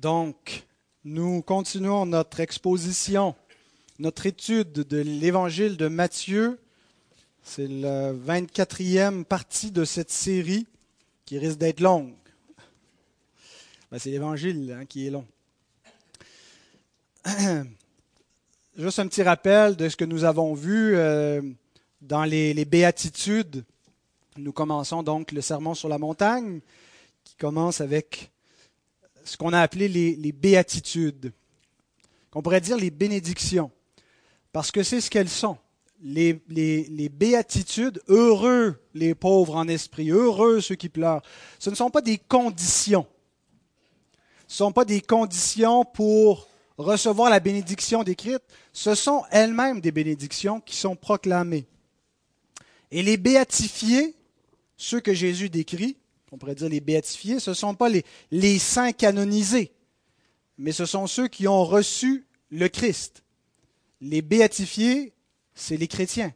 Donc, nous continuons notre exposition, notre étude de l'évangile de Matthieu. C'est la 24e partie de cette série qui risque d'être longue. Ben, c'est l'évangile hein, qui est long. Juste un petit rappel de ce que nous avons vu euh, dans les, les béatitudes. Nous commençons donc le sermon sur la montagne qui commence avec ce qu'on a appelé les, béatitudes, qu'on pourrait dire les bénédictions, parce que c'est ce qu'elles sont. Les, les, béatitudes, heureux les pauvres en esprit, heureux ceux qui pleurent, ce ne sont pas des conditions. Ce ne sont pas des conditions pour recevoir la bénédiction décrite, ce sont elles-mêmes des bénédictions qui sont proclamées. Et les béatifiés, ceux que Jésus décrit, on pourrait dire les béatifiés, ce ne sont pas les, saints canonisés, mais ce sont ceux qui ont reçu le Christ. Les béatifiés, c'est les chrétiens.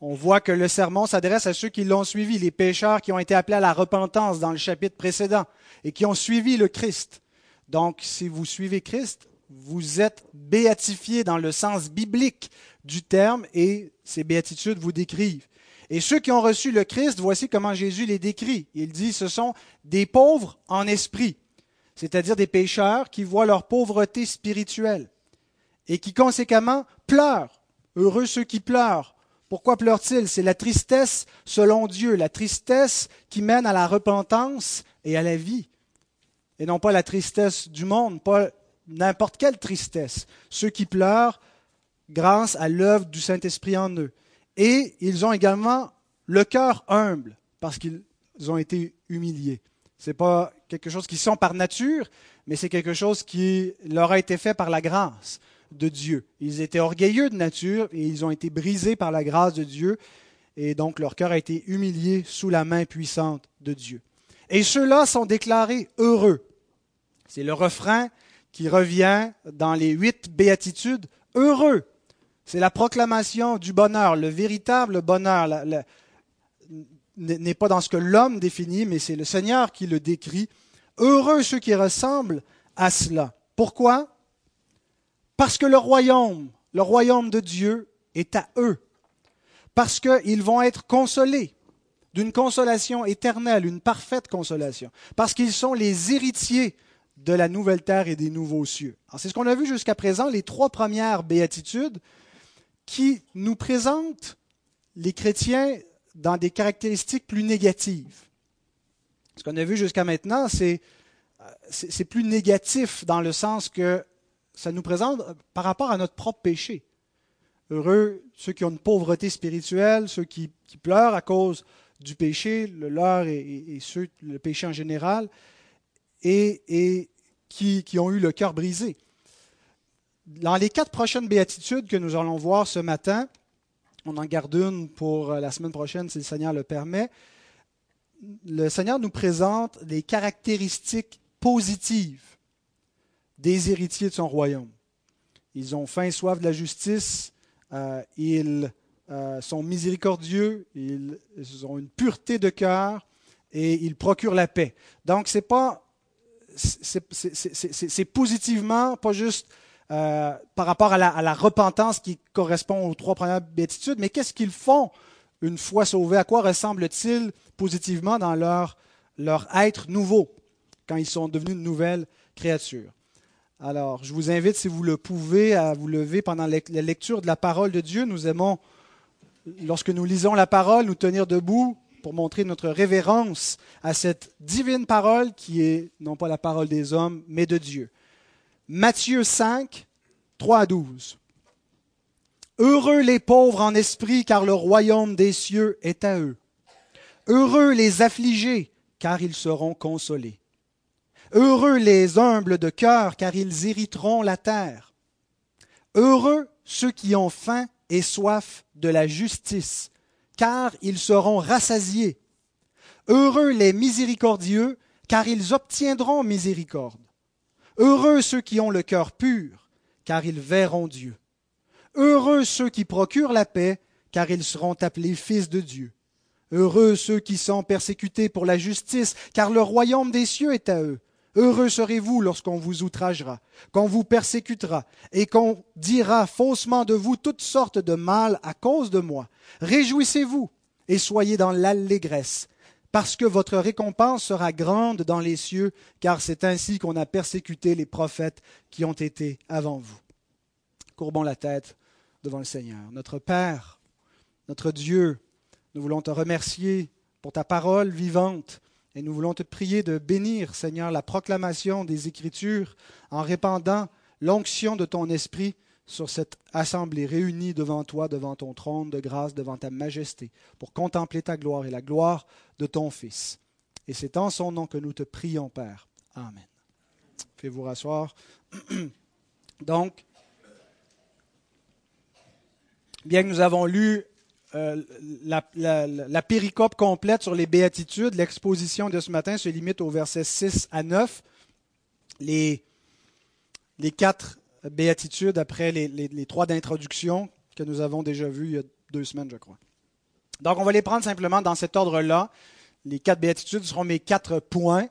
On voit que le sermon s'adresse à ceux qui l'ont suivi, les pécheurs qui ont été appelés à la repentance dans le chapitre précédent et qui ont suivi le Christ. Donc, si vous suivez Christ, vous êtes béatifiés dans le sens biblique du terme et ces béatitudes vous décrivent. Et ceux qui ont reçu le Christ, voici comment Jésus les décrit. Il dit, ce sont des pauvres en esprit, c'est-à-dire des pécheurs qui voient leur pauvreté spirituelle et qui conséquemment pleurent. Heureux ceux qui pleurent. Pourquoi pleurent-ils? C'est la tristesse selon Dieu, la tristesse qui mène à la repentance et à la vie. Et non pas la tristesse du monde, pas n'importe quelle tristesse. Ceux qui pleurent grâce à l'œuvre du Saint-Esprit en eux. Et ils ont également le cœur humble parce qu'ils ont été humiliés. Ce n'est pas quelque chose qu'ils sont par nature, mais c'est quelque chose qui leur a été fait par la grâce de Dieu. Ils étaient orgueilleux de nature et ils ont été brisés par la grâce de Dieu et donc leur cœur a été humilié sous la main puissante de Dieu. Et ceux-là sont déclarés heureux. C'est le refrain qui revient dans les huit béatitudes. Heureux c'est la proclamation du bonheur, le véritable bonheur. n'est pas dans ce que l'homme définit, mais c'est le Seigneur qui le décrit. Heureux ceux qui ressemblent à cela. Pourquoi? Parce que le royaume, le royaume de Dieu est à eux. Parce qu'ils vont être consolés d'une consolation éternelle, une parfaite consolation. Parce qu'ils sont les héritiers de la nouvelle terre et des nouveaux cieux. C'est ce qu'on a vu jusqu'à présent, les trois premières béatitudes qui nous présente les chrétiens dans des caractéristiques plus négatives. Ce qu'on a vu jusqu'à maintenant, c'est, plus négatif dans le sens que ça nous présente par rapport à notre propre péché. Heureux ceux qui ont une pauvreté spirituelle, ceux qui, pleurent à cause du péché, le leur et, le péché en général, et, qui ont eu le cœur brisé dans les quatre prochaines béatitudes que nous allons voir ce matin, on en garde une pour euh, la semaine prochaine si le Seigneur le permet, le Seigneur nous présente les caractéristiques positives des héritiers de son royaume. Ils ont faim et soif de la justice, euh, ils euh, sont miséricordieux, ils, ont une pureté de cœur et ils procurent la paix. Donc, c'est pas c'est positivement, pas juste euh, par rapport à la, repentance qui correspond aux trois premières béatitudes, mais qu'est-ce qu'ils font une fois sauvés? À quoi ressemblent-ils positivement dans leur, leur être nouveau quand ils sont devenus une nouvelle créature? Alors, je vous invite, si vous le pouvez, à vous lever pendant la lecture de la parole de Dieu. Nous aimons, lorsque nous lisons la parole, nous tenir debout pour montrer notre révérence à cette divine parole qui est non pas la parole des hommes, mais de Dieu. Matthieu 5, 3 à 12. Heureux les pauvres en esprit, car le royaume des cieux est à eux. Heureux les affligés, car ils seront consolés. Heureux les humbles de cœur, car ils hériteront la terre. Heureux ceux qui ont faim et soif de la justice, car ils seront rassasiés. Heureux les miséricordieux, car ils obtiendront miséricorde. Heureux ceux qui ont le cœur pur, car ils verront Dieu. Heureux ceux qui procurent la paix, car ils seront appelés fils de Dieu. Heureux ceux qui sont persécutés pour la justice, car le royaume des cieux est à eux. Heureux serez-vous lorsqu'on vous outragera, qu'on vous persécutera, et qu'on dira faussement de vous toutes sortes de mal à cause de moi. Réjouissez-vous et soyez dans l'allégresse, parce que votre récompense sera grande dans les cieux, car c'est ainsi qu'on a persécuté les prophètes qui ont été avant vous. Courbons la tête devant le Seigneur. Notre Père, notre Dieu, nous voulons te remercier pour ta parole vivante et nous voulons te prier de bénir, Seigneur, la proclamation des Écritures en répandant l'onction de ton Esprit sur cette assemblée réunie devant toi, devant ton trône de grâce, devant ta majesté, pour contempler ta gloire et la gloire de ton Fils. Et c'est en son nom que nous te prions, Père. Amen. Faites-vous rasseoir. Donc, bien que nous avons lu euh, la, péricope complète sur les béatitudes, l'exposition de ce matin se limite au verset 6 à 9. Les, les quatre béatitudes après les, les trois d'introduction que nous avons déjà vues il y a deux semaines, je crois. Donc, on va les prendre simplement dans cet ordre-là. Les quatre béatitudes seront mes quatre points.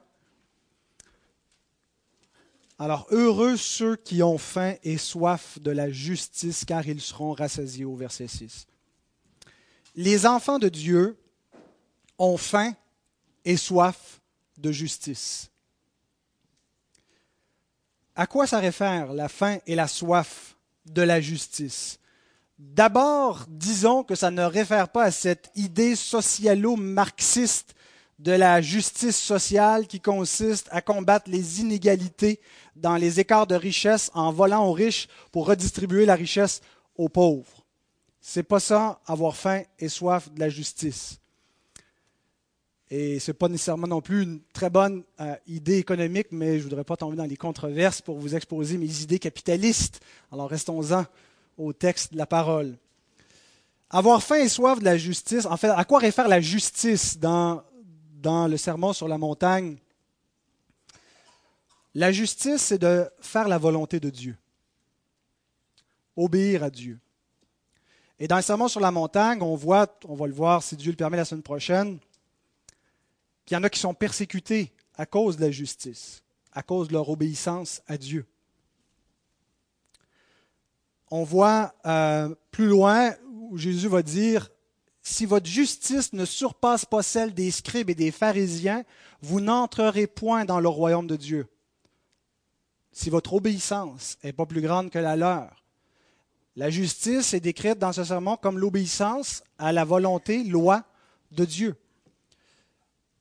Alors, heureux ceux qui ont faim et soif de la justice, car ils seront rassasiés au verset 6 les enfants de Dieu ont faim et soif de justice. À quoi ça réfère la faim et la soif de la justice? D'abord, disons que ça ne réfère pas à cette idée socialo-marxiste de la justice sociale qui consiste à combattre les inégalités dans les écarts de richesse en volant aux riches pour redistribuer la richesse aux pauvres. C'est pas ça, avoir faim et soif de la justice. Et ce n'est pas nécessairement non plus une très bonne euh, idée économique, mais je ne voudrais pas tomber dans les controverses pour vous exposer mes idées capitalistes. Alors restons-en au texte de la parole. Avoir faim et soif de la justice, en fait, à quoi réfère la justice dans, dans le sermon sur la montagne? La justice, c'est de faire la volonté de Dieu, obéir à Dieu. Et dans le sermon sur la montagne, on voit, on va le voir si Dieu le permet la semaine prochaine, qu'il y en a qui sont persécutés à cause de la justice, à cause de leur obéissance à Dieu. On voit euh, plus loin où Jésus va dire, si votre justice ne surpasse pas celle des scribes et des pharisiens, vous n'entrerez point dans le royaume de Dieu. Si votre obéissance n'est pas plus grande que la leur, la justice est décrite dans ce sermon comme l'obéissance à la volonté, loi de Dieu.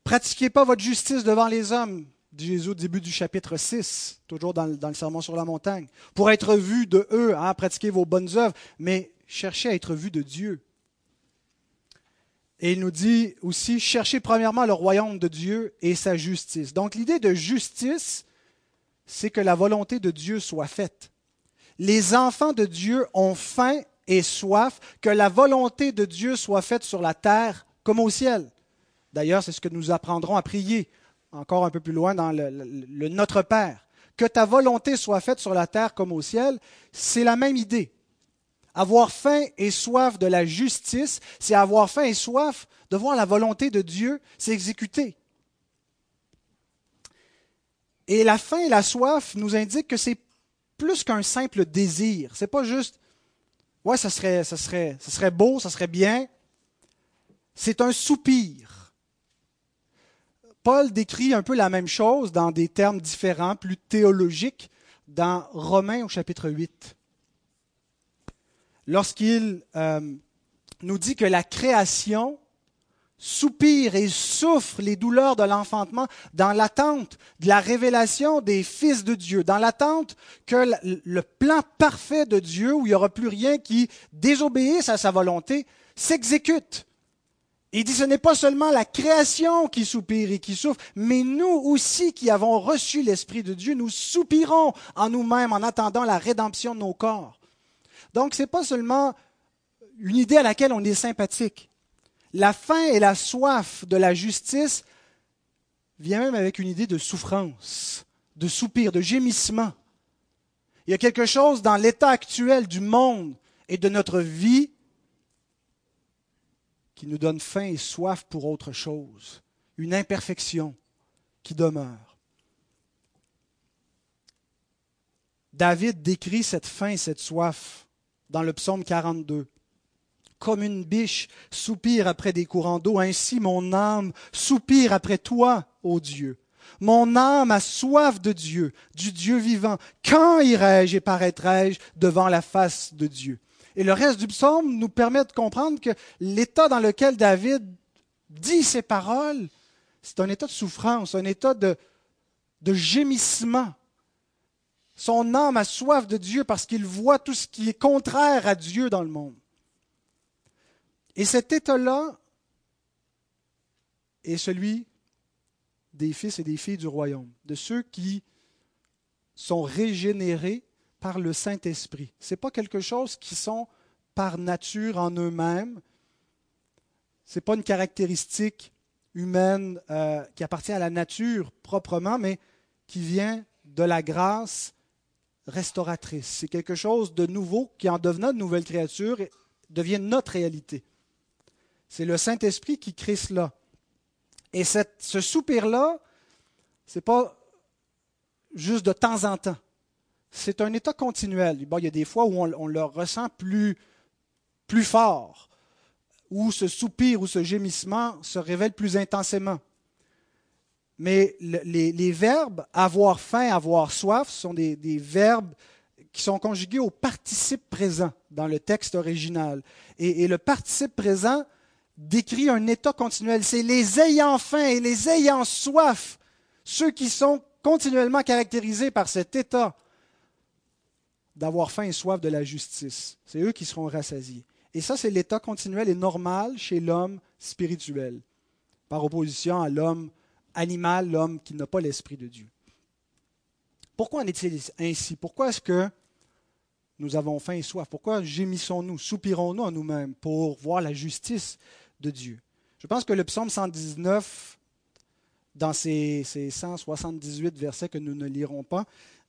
Pratiquez pas votre justice devant les hommes, Jésus au début du chapitre 6, toujours dans, le sermon sur la montagne, pour être vu de eux, hein, pratiquez vos bonnes œuvres, mais cherchez à être vu de Dieu. Et il nous dit aussi, cherchez premièrement le royaume de Dieu et sa justice. Donc l'idée de justice, c'est que la volonté de Dieu soit faite les enfants de Dieu ont faim et soif, que la volonté de Dieu soit faite sur la terre comme au ciel. D'ailleurs, c'est ce que nous apprendrons à prier encore un peu plus loin dans le, Notre Père. Que ta volonté soit faite sur la terre comme au ciel, c'est la même idée. Avoir faim et soif de la justice, c'est avoir faim et soif de voir la volonté de Dieu s'exécuter. Et la faim et la soif nous indiquent que c'est plus qu'un simple désir. C'est pas juste, ouais, ça serait, ça serait, ça serait beau, ça serait bien. C'est un soupir. Paul décrit un peu la même chose dans des termes différents, plus théologiques, dans Romains au chapitre 8. Lorsqu'il euh, nous dit que la création soupire et souffre les douleurs de l'enfantement dans l'attente de la révélation des fils de Dieu, dans l'attente que le plan parfait de Dieu, où il n'y aura plus rien qui désobéisse à sa volonté, s'exécute. Il dit ce n'est pas seulement la création qui soupire et qui souffre, mais nous aussi qui avons reçu l'Esprit de Dieu, nous soupirons en nous-mêmes en attendant la rédemption de nos corps. Donc ce n'est pas seulement une idée à laquelle on est sympathique la faim et la soif de la justice vient même avec une idée de souffrance, de soupir, de gémissement. Il y a quelque chose dans l'état actuel du monde et de notre vie qui nous donne faim et soif pour autre chose, une imperfection qui demeure. David décrit cette faim et cette soif dans le psaume 42. Comme une biche soupire après des courants d'eau, ainsi mon âme soupire après toi, ô Dieu. Mon âme a soif de Dieu, du Dieu vivant. Quand irai-je et paraîtrai-je devant la face de Dieu? Et le reste du psaume nous permet de comprendre que l'état dans lequel David dit ces paroles, c'est un état de souffrance, un état de, de gémissement. Son âme a soif de Dieu parce qu'il voit tout ce qui est contraire à Dieu dans le monde. Et cet état-là est celui des fils et des filles du royaume, de ceux qui sont régénérés par le Saint-Esprit. Ce n'est pas quelque chose qui sont par nature en eux-mêmes. Ce n'est pas une caractéristique humaine euh, qui appartient à la nature proprement, mais qui vient de la grâce restauratrice. C'est quelque chose de nouveau qui, en devenant de nouvelles créatures, devient notre réalité. C'est le Saint-Esprit qui crée cela. Et ce soupir-là, ce n'est pas juste de temps en temps. C'est un état continuel. il y a des fois où on, le ressent plus, plus fort, où ce soupir ou ce gémissement se révèle plus intensément. Mais les, verbes avoir faim, avoir soif sont des, des verbes qui sont conjugués au participe présent dans le texte original. Et, et le participe présent décrit un état continuel. C'est les ayant faim et les ayant soif, ceux qui sont continuellement caractérisés par cet état d'avoir faim et soif de la justice. C'est eux qui seront rassasiés. Et ça, c'est l'état continuel et normal chez l'homme spirituel, par opposition à l'homme animal, l'homme qui n'a pas l'Esprit de Dieu. Pourquoi en est-il ainsi? Pourquoi est-ce que nous avons faim et soif? Pourquoi gémissons-nous, soupirons-nous en nous-mêmes pour voir la justice de Dieu? Je pense que le psaume 119, dans ces, 178 versets que nous ne lirons pas,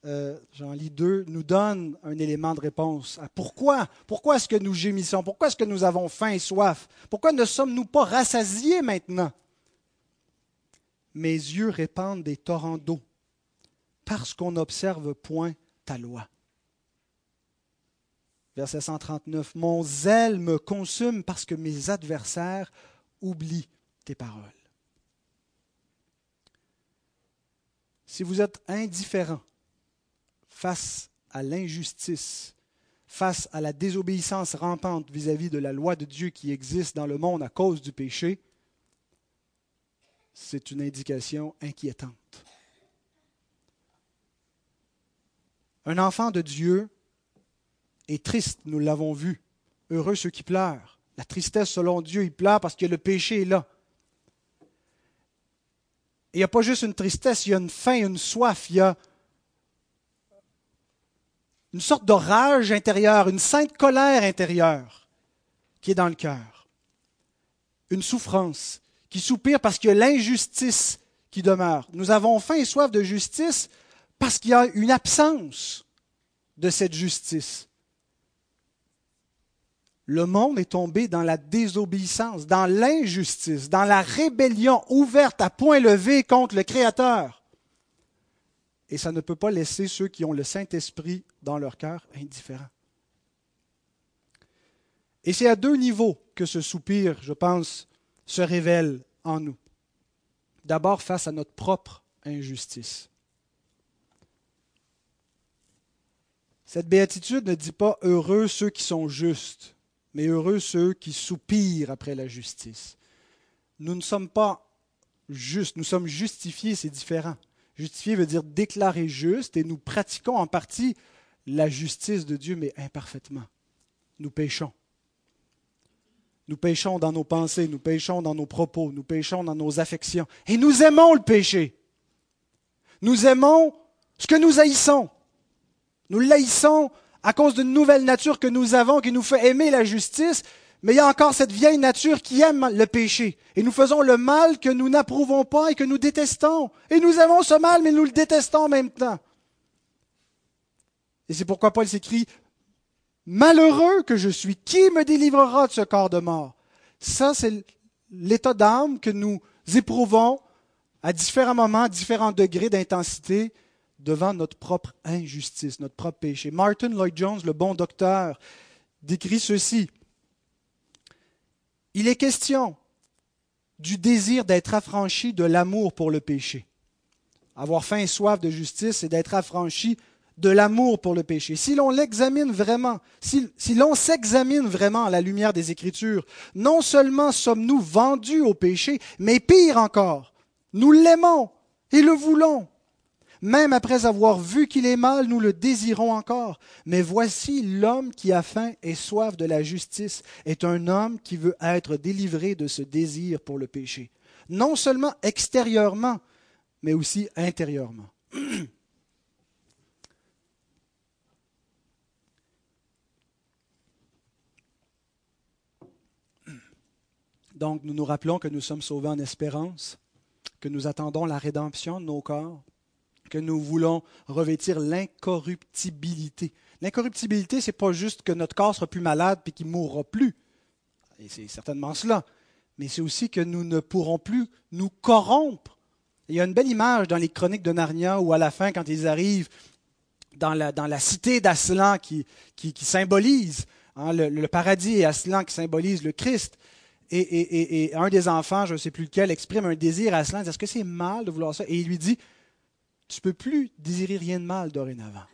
euh, j'en lis deux, nous donne un élément de réponse à pourquoi, pourquoi est-ce que nous gémissons, pourquoi est-ce que nous avons faim et soif, pourquoi ne sommes-nous pas rassasiés maintenant? Mes yeux répandent des torrents d'eau parce qu'on n'observe point ta loi. Verset 139, Mon zèle me consume parce que mes adversaires oublient tes paroles. Si vous êtes indifférent face à l'injustice, face à la désobéissance rampante vis-à-vis de la loi de Dieu qui existe dans le monde à cause du péché, c'est une indication inquiétante. Un enfant de Dieu est triste, nous l'avons vu. Heureux ceux qui pleurent. La tristesse, selon Dieu, il pleure parce que le péché est là. il n'y a pas juste une tristesse, il y a une faim, une soif, il y a une sorte de rage intérieure, une sainte colère intérieure qui est dans le cœur. Une souffrance qui soupire parce qu'il y a l'injustice qui demeure. Nous avons faim et soif de justice parce qu'il y a une absence de cette justice le monde est tombé dans la désobéissance, dans l'injustice, dans la rébellion ouverte à point levé contre le Créateur. Et ça ne peut pas laisser ceux qui ont le Saint-Esprit dans leur cœur indifférents. Et c'est à deux niveaux que ce soupir, je pense, se révèle en nous. D'abord face à notre propre injustice. Cette béatitude ne dit pas heureux ceux qui sont justes mais heureux ceux qui soupirent après la justice. Nous ne sommes pas justes, nous sommes justifiés, c'est différent. Justifier veut dire déclarer juste, et nous pratiquons en partie la justice de Dieu, mais imparfaitement. Nous péchons. Nous péchons dans nos pensées, nous péchons dans nos propos, nous péchons dans nos affections. Et nous aimons le péché. Nous aimons ce que nous haïssons. Nous l'haïssons à cause d'une nouvelle nature que nous avons qui nous fait aimer la justice, mais il y a encore cette vieille nature qui aime le péché. Et nous faisons le mal que nous n'approuvons pas et que nous détestons. Et nous aimons ce mal, mais nous le détestons en même temps. Et c'est pourquoi Paul s'écrit, Malheureux que je suis, qui me délivrera de ce corps de mort? Ça, c'est l'état d'âme que nous éprouvons à différents moments, à différents degrés d'intensité devant notre propre injustice, notre propre péché. Martin Lloyd Jones, le bon docteur, décrit ceci. Il est question du désir d'être affranchi de l'amour pour le péché. Avoir faim et soif de justice, c'est d'être affranchi de l'amour pour le péché. Si l'on l'examine vraiment, si, si l'on s'examine vraiment à la lumière des Écritures, non seulement sommes-nous vendus au péché, mais pire encore, nous l'aimons et le voulons. Même après avoir vu qu'il est mal, nous le désirons encore. Mais voici l'homme qui a faim et soif de la justice est un homme qui veut être délivré de ce désir pour le péché. Non seulement extérieurement, mais aussi intérieurement. Donc nous nous rappelons que nous sommes sauvés en espérance, que nous attendons la rédemption de nos corps, que nous voulons revêtir l'incorruptibilité. L'incorruptibilité, ce n'est pas juste que notre corps sera plus malade et qu'il ne mourra plus. Et c'est certainement cela. Mais c'est aussi que nous ne pourrons plus nous corrompre. Il y a une belle image dans les chroniques de Narnia où à la fin, quand ils arrivent dans la, cité d'Aslan qui, symbolise hein, le, le, paradis et Aslan qui symbolise le Christ, et, un des enfants, je ne sais plus lequel, exprime un désir à Aslan, est-ce que c'est mal de vouloir ça Et il lui dit, tu ne peux plus désirer rien de mal dorénavant.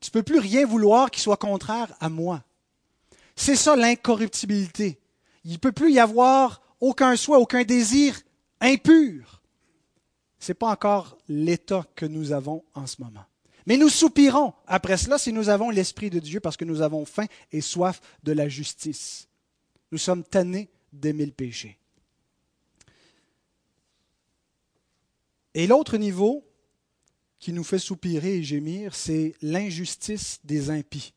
Tu ne peux plus rien vouloir qui soit contraire à moi. C'est ça l'incorruptibilité. Il ne peut plus y avoir aucun souhait, aucun désir impur. Ce n'est pas encore l'état que nous avons en ce moment. Mais nous soupirons après cela si nous avons l'Esprit de Dieu parce que nous avons faim et soif de la justice. Nous sommes tannés d'aimer le péché. Et l'autre niveau qui nous fait soupirer et gémir, c'est l'injustice des impies.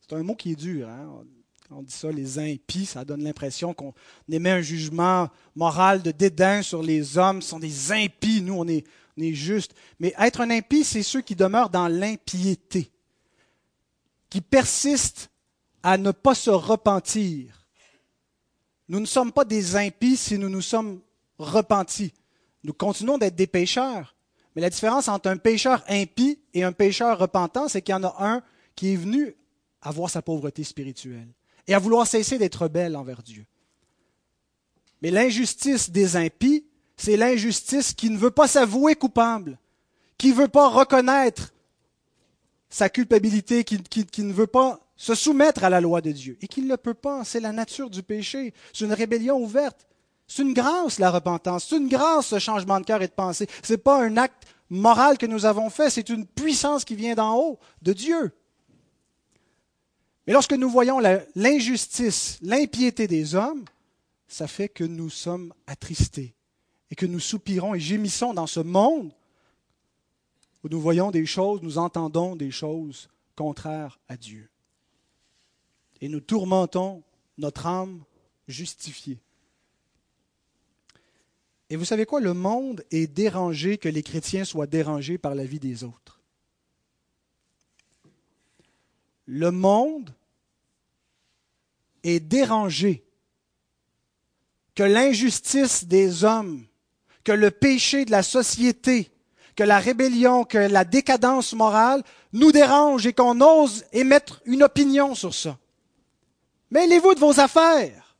C'est un mot qui est dur. Hein? On dit ça, les impies, ça donne l'impression qu'on émet un jugement moral de dédain sur les hommes. Ce sont des impies. Nous, on est, on est juste. Mais être un impie, c'est ceux qui demeurent dans l'impiété, qui persistent à ne pas se repentir, nous ne sommes pas des impies si nous nous sommes repentis. Nous continuons d'être des pécheurs. Mais la différence entre un pécheur impie et un pécheur repentant, c'est qu'il y en a un qui est venu à voir sa pauvreté spirituelle et à vouloir cesser d'être rebelle envers Dieu. Mais l'injustice des impies, c'est l'injustice qui ne veut pas s'avouer coupable, qui ne veut pas reconnaître sa culpabilité, qui, qui ne veut pas se soumettre à la loi de Dieu et qu'il ne peut pas. C'est la nature du péché. C'est une rébellion ouverte. C'est une grâce, la repentance. C'est une grâce, ce changement de cœur et de pensée. Ce n'est pas un acte moral que nous avons fait, c'est une puissance qui vient d'en haut, de Dieu. Mais lorsque nous voyons l'injustice, l'impiété des hommes, ça fait que nous sommes attristés et que nous soupirons et gémissons dans ce monde où nous voyons des choses, nous entendons des choses contraires à Dieu et nous tourmentons notre âme justifiée. Et vous savez quoi, le monde est dérangé que les chrétiens soient dérangés par la vie des autres. Le monde est dérangé que l'injustice des hommes, que le péché de la société, que la rébellion, que la décadence morale nous dérange et qu'on ose émettre une opinion sur ça. Mêlez-vous de vos affaires.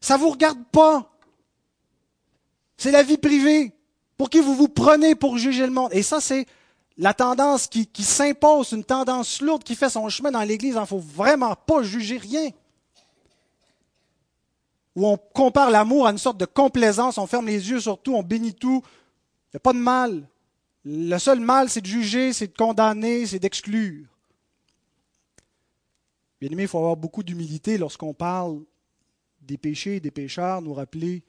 Ça ne vous regarde pas. C'est la vie privée. Pour qui vous vous prenez pour juger le monde. Et ça, c'est la tendance qui, qui s'impose, une tendance lourde qui fait son chemin dans l'Église. Il ne faut vraiment pas juger rien. Où on compare l'amour à une sorte de complaisance, on ferme les yeux sur tout, on bénit tout. Il n'y a pas de mal. Le seul mal, c'est de juger, c'est de condamner, c'est d'exclure. Bien aimé, il faut avoir beaucoup d'humilité lorsqu'on parle des péchés des pécheurs, nous rappeler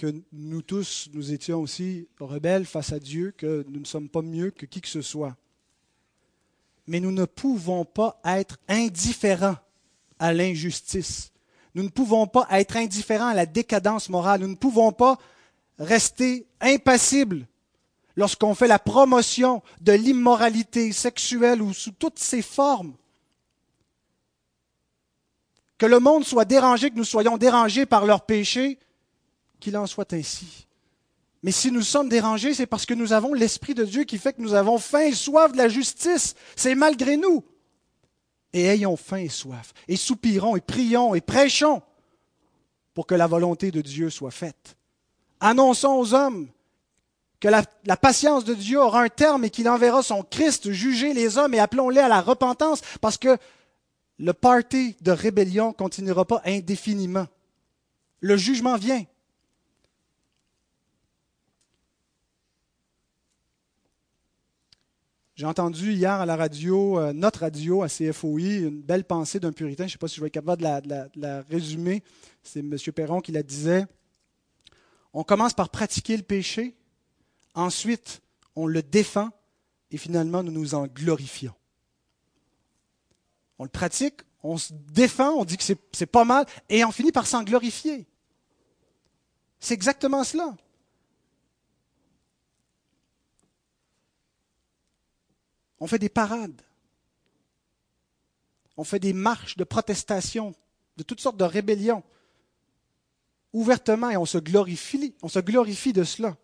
que nous tous, nous étions aussi rebelles face à Dieu, que nous ne sommes pas mieux que qui que ce soit. Mais nous ne pouvons pas être indifférents à l'injustice. Nous ne pouvons pas être indifférents à la décadence morale. Nous ne pouvons pas rester impassibles lorsqu'on fait la promotion de l'immoralité sexuelle ou sous toutes ses formes que le monde soit dérangé, que nous soyons dérangés par leurs péchés, qu'il en soit ainsi. Mais si nous sommes dérangés, c'est parce que nous avons l'Esprit de Dieu qui fait que nous avons faim et soif de la justice. C'est malgré nous. Et ayons faim et soif, et soupirons, et prions, et prêchons pour que la volonté de Dieu soit faite. Annonçons aux hommes que la, patience de Dieu aura un terme et qu'il enverra son Christ juger les hommes et appelons-les à la repentance parce que le parti de rébellion continuera pas indéfiniment. Le jugement vient. J'ai entendu hier à la radio, euh, notre radio à CFOI, une belle pensée d'un puritain. Je ne sais pas si je vais être capable de la, résumer. C'est M. Perron qui la disait. On commence par pratiquer le péché, ensuite on le défend et finalement nous nous en glorifions. On le pratique, on se défend, on dit que c'est pas mal et on finit par s'en glorifier. C'est exactement cela. On fait des parades. On fait des marches de protestation, de toutes sortes de rébellions, ouvertement, et on se glorifie, on se glorifie de cela.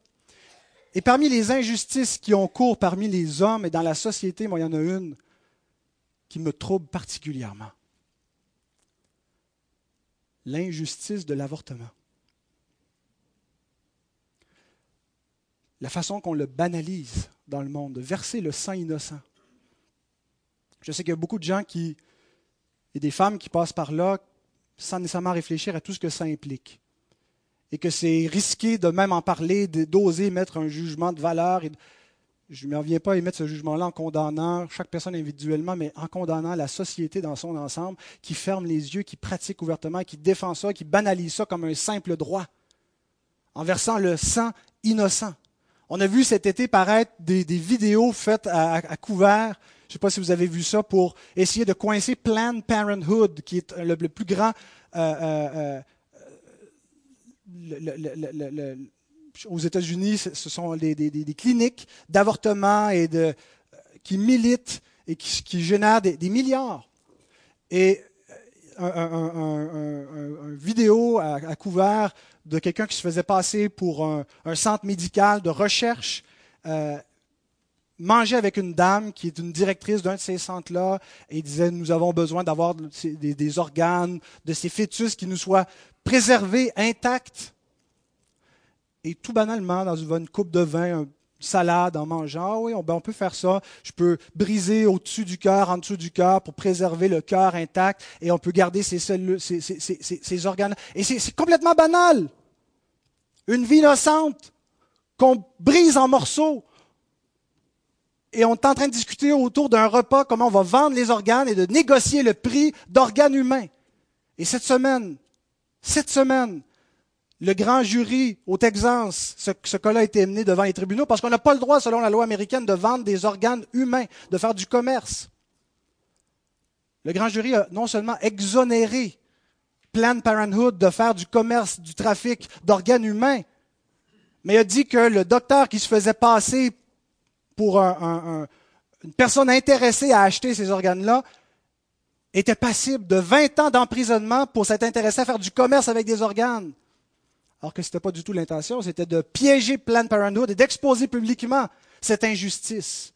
Et parmi les injustices qui ont cours parmi les hommes et dans la société, moi, il y en a une qui me trouble particulièrement. L'injustice de l'avortement. La façon qu'on le banalise dans le monde, de verser le sang innocent. Je sais qu'il y a beaucoup de gens qui, et des femmes qui passent par là sans nécessairement réfléchir à tout ce que ça implique. Et que c'est risqué de même en parler, d'oser mettre un jugement de valeur. je ne me reviens pas à émettre ce jugement-là en condamnant chaque personne individuellement, mais en condamnant la société dans son ensemble, qui ferme les yeux, qui pratique ouvertement, qui défend ça, qui banalise ça comme un simple droit, en versant le sang innocent. On a vu cet été paraître des, vidéos faites à, couvert. Je ne sais pas si vous avez vu ça pour essayer de coincer Planned Parenthood, qui est le, plus grand aux États-Unis. Ce sont des, cliniques d'avortement et qui militent et qui, génèrent des, milliards. Un, vidéo à, couvert de quelqu'un qui se faisait passer pour un, centre médical de recherche, euh, mangeait avec une dame qui est une directrice d'un de ces centres-là et disait nous avons besoin d'avoir des, organes de ces fœtus qui nous soient préservés, intacts. Et tout banalement, dans une, coupe de vin, salade en mangeant, ah oui, ben, on, peut faire ça. Je peux briser au-dessus du cœur, en dessous du cœur, pour préserver le cœur intact, et on peut garder ces, cellules, ces, ces organes. Et c'est complètement banal une vie innocente qu'on brise en morceaux. Et on est en train de discuter autour d'un repas comment on va vendre les organes et de négocier le prix d'organes humains. Et cette semaine, cette semaine, le grand jury au Texas, ce, ce cas-là a été mené devant les tribunaux parce qu'on n'a pas le droit, selon la loi américaine, de vendre des organes humains, de faire du commerce. Le grand jury a non seulement exonéré Planned Parenthood de faire du commerce, du trafic d'organes humains. Mais a dit que le docteur qui se faisait passer pour une personne intéressée à acheter ces organes-là était passible de 20 ans d'emprisonnement pour s'être intéressé à faire du commerce avec des organes. Alors que ce n'était pas du tout l'intention, c'était de piéger Planned Parenthood et d'exposer publiquement cette injustice.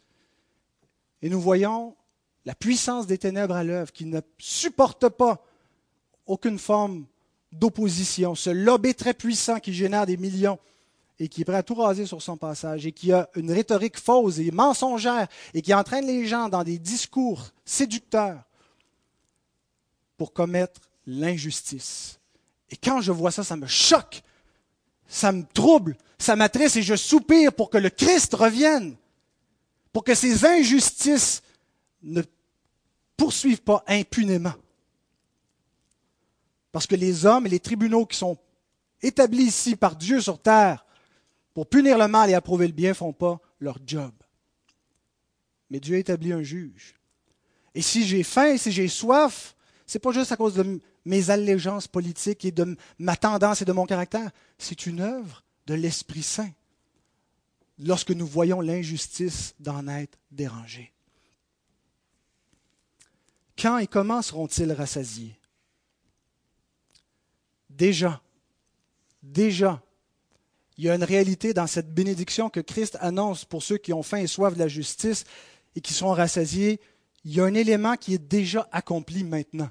Et nous voyons la puissance des ténèbres à l'œuvre qui ne supporte pas aucune forme d'opposition. Ce lobby très puissant qui génère des millions et qui est prêt à tout raser sur son passage et qui a une rhétorique fausse et mensongère et qui entraîne les gens dans des discours séducteurs pour commettre l'injustice. Et quand je vois ça, ça me choque, ça me trouble, ça m'attriste et je soupire pour que le Christ revienne, pour que ces injustices ne poursuivent pas impunément. Parce que les hommes et les tribunaux qui sont établis ici par Dieu sur terre pour punir le mal et approuver le bien ne font pas leur job. Mais Dieu a établi un juge. Et si j'ai faim si j'ai soif, ce n'est pas juste à cause de mes allégeances politiques et de ma tendance et de mon caractère. C'est une œuvre de l'Esprit Saint lorsque nous voyons l'injustice d'en être dérangée. Quand et comment seront-ils rassasiés? Déjà, déjà, il y a une réalité dans cette bénédiction que Christ annonce pour ceux qui ont faim et soif de la justice et qui sont rassasiés. Il y a un élément qui est déjà accompli maintenant.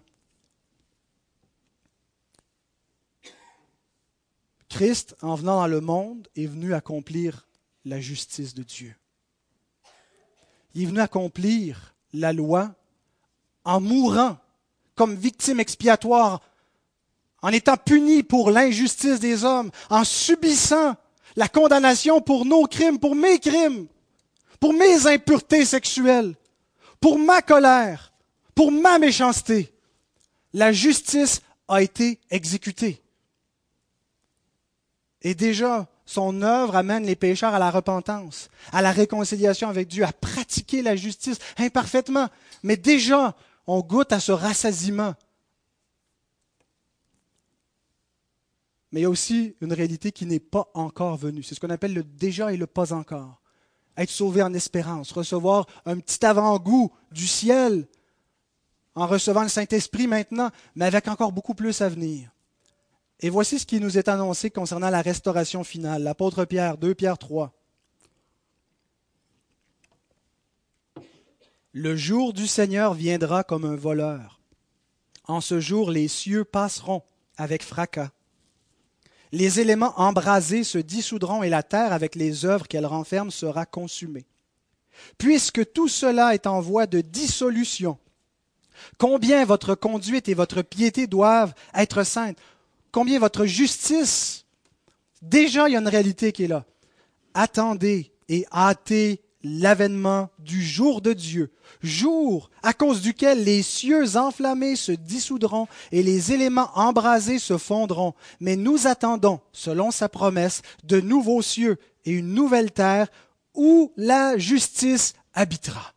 Christ, en venant dans le monde, est venu accomplir la justice de Dieu. Il est venu accomplir la loi en mourant comme victime expiatoire, en étant puni pour l'injustice des hommes, en subissant la condamnation pour nos crimes, pour mes crimes, pour mes impuretés sexuelles, pour ma colère, pour ma méchanceté. La justice a été exécutée. Et déjà, son œuvre amène les pécheurs à la repentance, à la réconciliation avec Dieu, à pratiquer la justice imparfaitement. Mais déjà, on goûte à ce rassasiement. Mais il y a aussi une réalité qui n'est pas encore venue. C'est ce qu'on appelle le déjà et le pas encore. Être sauvé en espérance, recevoir un petit avant-goût du ciel en recevant le Saint-Esprit maintenant, mais avec encore beaucoup plus à venir. Et voici ce qui nous est annoncé concernant la restauration finale. L'apôtre Pierre, 2 Pierre 3. Le jour du Seigneur viendra comme un voleur. En ce jour, les cieux passeront avec fracas. Les éléments embrasés se dissoudront et la terre, avec les œuvres qu'elle renferme, sera consumée. Puisque tout cela est en voie de dissolution, combien votre conduite et votre piété doivent être saintes combien votre justice, déjà il y a une réalité qui est là. Attendez et hâtez l'avènement du jour de Dieu, jour à cause duquel les cieux enflammés se dissoudront et les éléments embrasés se fondront. Mais nous attendons, selon sa promesse, de nouveaux cieux et une nouvelle terre où la justice habitera.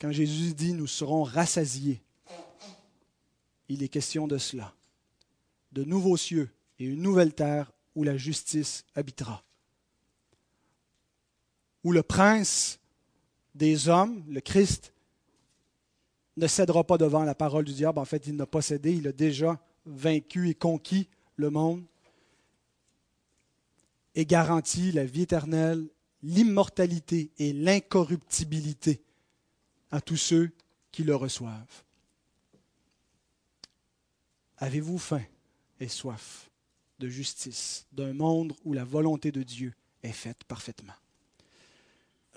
Quand Jésus dit nous serons rassasiés, il est question de cela, de nouveaux cieux et une nouvelle terre où la justice habitera, où le prince des hommes, le Christ, ne cédera pas devant la parole du diable. En fait, il n'a pas cédé, il a déjà vaincu et conquis le monde et garantit la vie éternelle, l'immortalité et l'incorruptibilité à tous ceux qui le reçoivent. Avez-vous faim et soif de justice, d'un monde où la volonté de Dieu est faite parfaitement?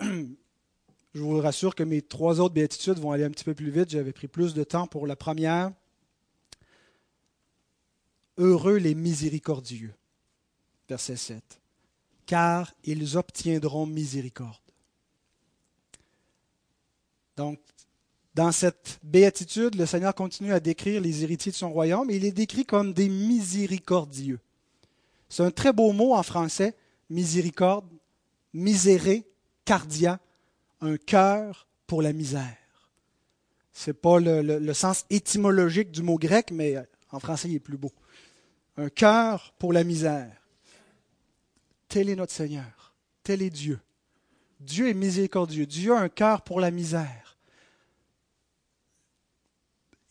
Je vous rassure que mes trois autres béatitudes vont aller un petit peu plus vite. J'avais pris plus de temps pour la première. Heureux les miséricordieux. Verset 7. Car ils obtiendront miséricorde. Donc, dans cette béatitude, le Seigneur continue à décrire les héritiers de son royaume et il est décrit comme des miséricordieux. C'est un très beau mot en français, miséricorde, miséré, cardia, un cœur pour la misère. Ce n'est pas le, le, sens étymologique du mot grec, mais en français, il est plus beau. Un cœur pour la misère. Tel est notre Seigneur. Tel est Dieu. Dieu est miséricordieux. Dieu a un cœur pour la misère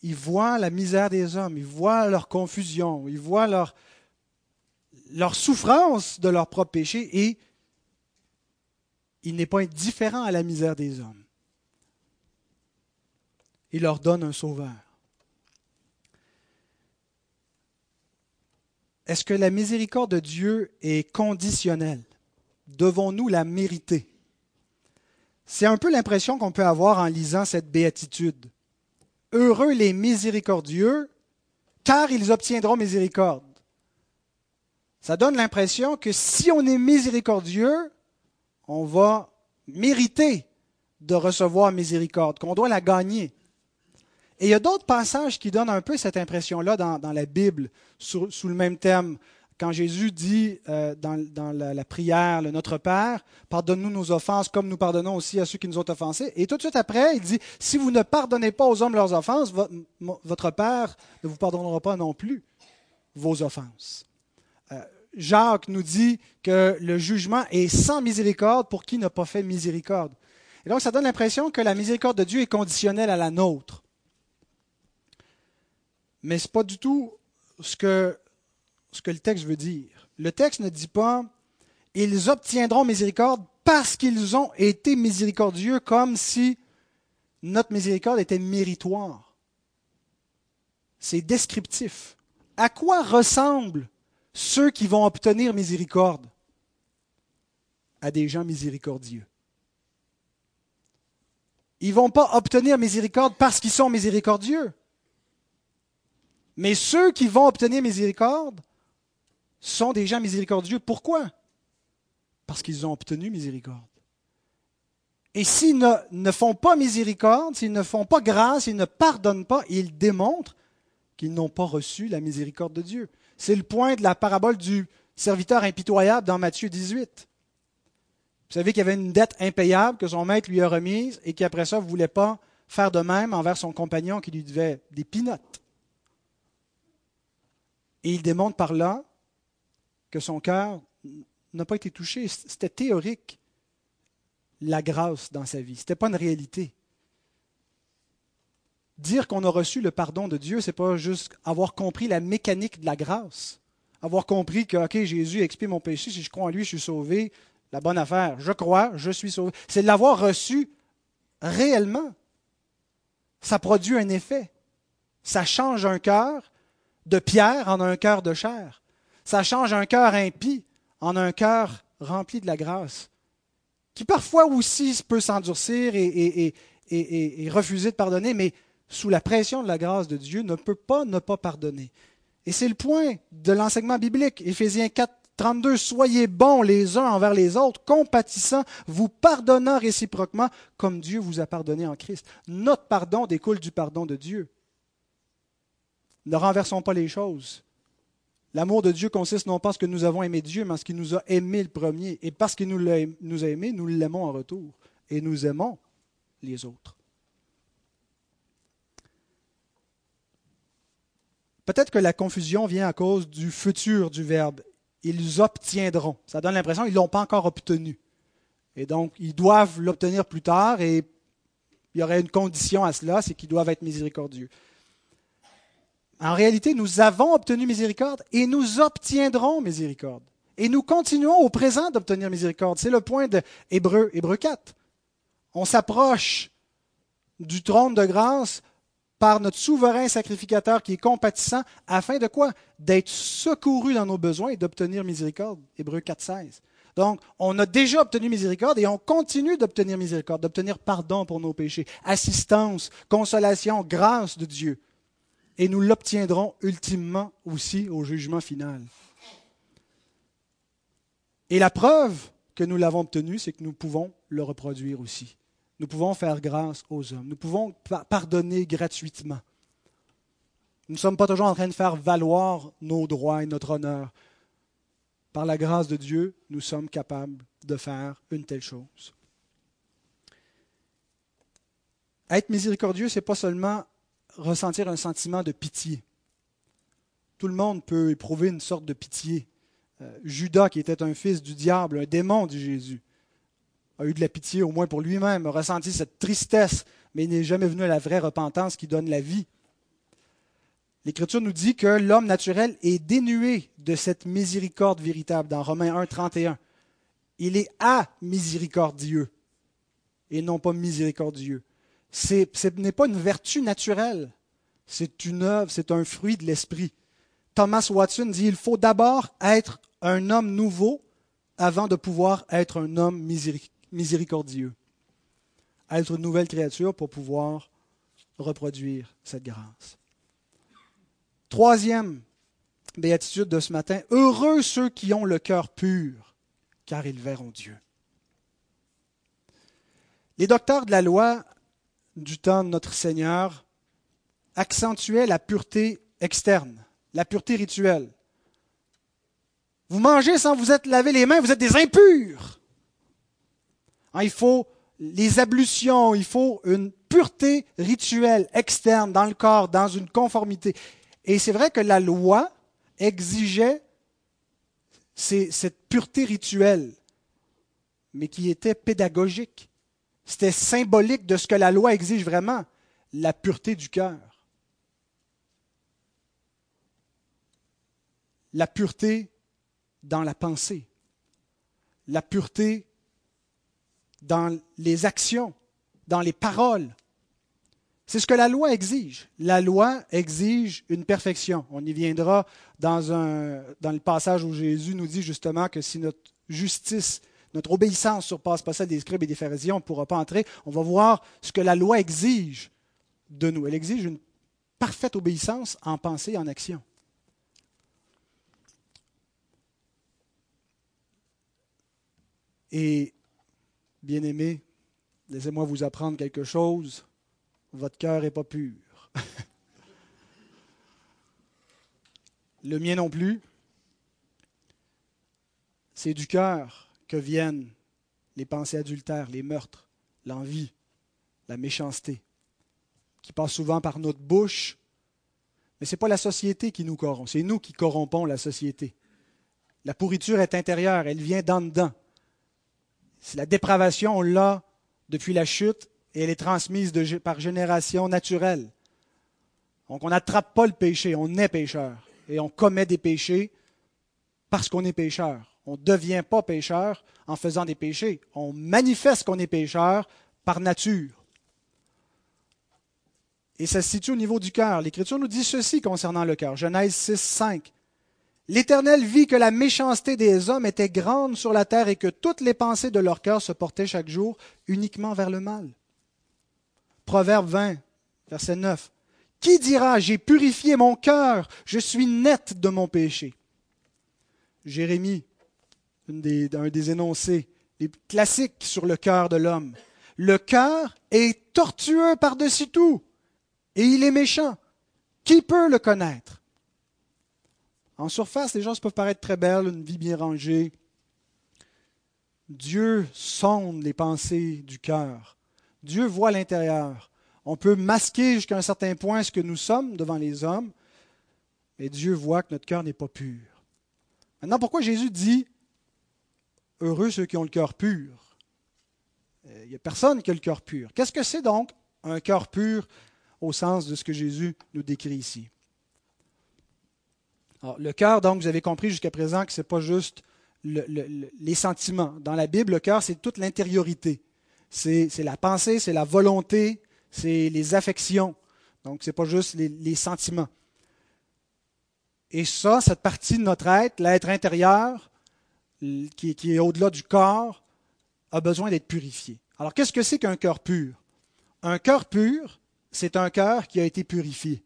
ils voient la misère des hommes, ils voient leur confusion, ils voient leur, leur souffrance de leur propre péché et il n'est pas indifférent à la misère des hommes. Il leur donne un sauveur. Est-ce que la miséricorde de Dieu est conditionnelle? Devons-nous la mériter? C'est un peu l'impression qu'on peut avoir en lisant cette béatitude. Heureux les miséricordieux, car ils obtiendront miséricorde. Ça donne l'impression que si on est miséricordieux, on va mériter de recevoir miséricorde, qu'on doit la gagner. Et il y a d'autres passages qui donnent un peu cette impression-là dans, la Bible, sous, le même thème quand Jésus dit euh, dans, la, prière, le Notre Père, pardonne-nous nos offenses comme nous pardonnons aussi à ceux qui nous ont offensés. Et tout de suite après, il dit, si vous ne pardonnez pas aux hommes leurs offenses, votre Père ne vous pardonnera pas non plus vos offenses. Euh, Jacques nous dit que le jugement est sans miséricorde pour qui n'a pas fait miséricorde. Et donc, ça donne l'impression que la miséricorde de Dieu est conditionnelle à la nôtre. Mais ce n'est pas du tout ce que ce que le texte veut dire. Le texte ne dit pas ils obtiendront miséricorde parce qu'ils ont été miséricordieux, comme si notre miséricorde était méritoire. C'est descriptif. À quoi ressemblent ceux qui vont obtenir miséricorde? À des gens miséricordieux. Ils ne vont pas obtenir miséricorde parce qu'ils sont miséricordieux. Mais ceux qui vont obtenir miséricorde sont des gens miséricordieux. Pourquoi? Parce qu'ils ont obtenu miséricorde. Et s'ils ne, font pas miséricorde, s'ils ne font pas grâce, s'ils ne pardonnent pas, ils démontrent qu'ils n'ont pas reçu la miséricorde de Dieu. C'est le point de la parabole du serviteur impitoyable dans Matthieu 18. Vous savez qu'il y avait une dette impayable que son maître lui a remise et qu'après ça, ne voulait pas faire de même envers son compagnon qui lui devait des pinottes. Et il démontre par là que son cœur n'a pas été touché. C'était théorique, la grâce dans sa vie. Ce n'était pas une réalité. Dire qu'on a reçu le pardon de Dieu, ce n'est pas juste avoir compris la mécanique de la grâce. Avoir compris que, OK, Jésus expie mon péché, si je crois en lui, je suis sauvé, la bonne affaire. Je crois, je suis sauvé. C'est l'avoir reçu réellement. Ça produit un effet. Ça change un cœur de pierre en un cœur de chair. Ça change un cœur impie en un cœur rempli de la grâce, qui parfois aussi peut s'endurcir et, refuser de pardonner, mais sous la pression de la grâce de Dieu, ne peut pas ne pas pardonner. Et c'est le point de l'enseignement biblique. Éphésiens 4, 32, Soyez bons les uns envers les autres, compatissants, vous pardonnant réciproquement, comme Dieu vous a pardonné en Christ. Notre pardon découle du pardon de Dieu. Ne renversons pas les choses. L'amour de Dieu consiste non pas en ce que nous avons aimé Dieu, mais en ce qu'il nous a aimé le premier. Et parce qu'il nous, nous a aimés, nous l'aimons en retour. Et nous aimons les autres. Peut-être que la confusion vient à cause du futur du verbe ils obtiendront. Ça donne l'impression qu'ils ne l'ont pas encore obtenu. Et donc, ils doivent l'obtenir plus tard et il y aurait une condition à cela, c'est qu'ils doivent être miséricordieux. En réalité, nous avons obtenu miséricorde et nous obtiendrons miséricorde. Et nous continuons au présent d'obtenir miséricorde. C'est le point de Hébreu, Hébreu 4. On s'approche du trône de grâce par notre souverain sacrificateur qui est compatissant, afin de quoi? D'être secouru dans nos besoins et d'obtenir miséricorde. Hébreu 4.16. Donc, on a déjà obtenu miséricorde et on continue d'obtenir miséricorde, d'obtenir pardon pour nos péchés, assistance, consolation, grâce de Dieu. Et nous l'obtiendrons ultimement aussi au jugement final. Et la preuve que nous l'avons obtenu, c'est que nous pouvons le reproduire aussi. Nous pouvons faire grâce aux hommes. Nous pouvons pardonner gratuitement. Nous ne sommes pas toujours en train de faire valoir nos droits et notre honneur. Par la grâce de Dieu, nous sommes capables de faire une telle chose. Être miséricordieux, ce n'est pas seulement ressentir un sentiment de pitié. Tout le monde peut éprouver une sorte de pitié. Euh, Judas, qui était un fils du diable, un démon, dit Jésus, a eu de la pitié au moins pour lui-même, a ressenti cette tristesse, mais il n'est jamais venu à la vraie repentance qui donne la vie. L'Écriture nous dit que l'homme naturel est dénué de cette miséricorde véritable dans Romains 1, 31. Il est à miséricordieux et non pas miséricordieux. Ce n'est pas une vertu naturelle, c'est une œuvre, c'est un fruit de l'esprit. Thomas Watson dit il faut d'abord être un homme nouveau avant de pouvoir être un homme miséricordieux être une nouvelle créature pour pouvoir reproduire cette grâce. Troisième béatitude de ce matin, heureux ceux qui ont le cœur pur, car ils verront Dieu. Les docteurs de la loi du temps de notre Seigneur accentuaient la pureté externe, la pureté rituelle. Vous mangez sans vous être lavé les mains, vous êtes des impurs. Hein, il faut les ablutions, il faut une pureté rituelle externe dans le corps, dans une conformité. Et c'est vrai que la loi exigeait cette pureté rituelle, mais qui était pédagogique. C'était symbolique de ce que la loi exige vraiment, la pureté du cœur. la pureté dans la pensée, la pureté dans les actions, dans les paroles. C'est ce que la loi exige. La loi exige une perfection. On y viendra dans, dans le passage où Jésus nous dit justement que si notre justice, notre obéissance surpasse pas celle des scribes et des pharisiens, on ne pourra pas entrer. On va voir ce que la loi exige de nous. Elle exige une parfaite obéissance en pensée et en action. Et, bien aimé, laissez-moi vous apprendre quelque chose. Votre cœur n'est pas pur. Le mien non plus. C'est du cœur que viennent les pensées adultères, les meurtres, l'envie, la méchanceté, qui passent souvent par notre bouche. Mais ce n'est pas la société qui nous corrompt, c'est nous qui corrompons la société. La pourriture est intérieure, elle vient d'en dedans. Si la dépravation, on l'a depuis la chute et elle est transmise par génération naturelle. Donc on n'attrape pas le péché, on est pécheur et on commet des péchés parce qu'on est pécheur. On ne devient pas pécheur en faisant des péchés. On manifeste qu'on est pécheur par nature. Et ça se situe au niveau du cœur. L'Écriture nous dit ceci concernant le cœur. Genèse 6, 5. L'Éternel vit que la méchanceté des hommes était grande sur la terre et que toutes les pensées de leur cœur se portaient chaque jour uniquement vers le mal. Proverbe 20, verset 9. Qui dira, j'ai purifié mon cœur, je suis net de mon péché? Jérémie, des, un des énoncés, classiques sur le cœur de l'homme. Le cœur est tortueux par-dessus tout, et il est méchant. Qui peut le connaître? En surface, les choses peuvent paraître très belles, une vie bien rangée. Dieu sonde les pensées du cœur. Dieu voit l'intérieur. On peut masquer jusqu'à un certain point ce que nous sommes devant les hommes, mais Dieu voit que notre cœur n'est pas pur. Maintenant, pourquoi Jésus dit Heureux ceux qui ont le cœur pur euh, Il n'y a personne qui a le cœur pur. Qu'est-ce que c'est donc un cœur pur au sens de ce que Jésus nous décrit ici? Le cœur, donc, vous avez compris jusqu'à présent que ce n'est pas juste les sentiments. Dans la Bible, le cœur, c'est toute l'intériorité. C'est la pensée, c'est la volonté, c'est les affections. Donc, ce n'est pas juste les, sentiments. Et ça, cette partie de notre être, l'être intérieur, qui, est au-delà du corps, a besoin d'être purifié. Alors, qu'est-ce que c'est qu'un cœur pur? Un cœur pur, c'est un cœur qui a été purifié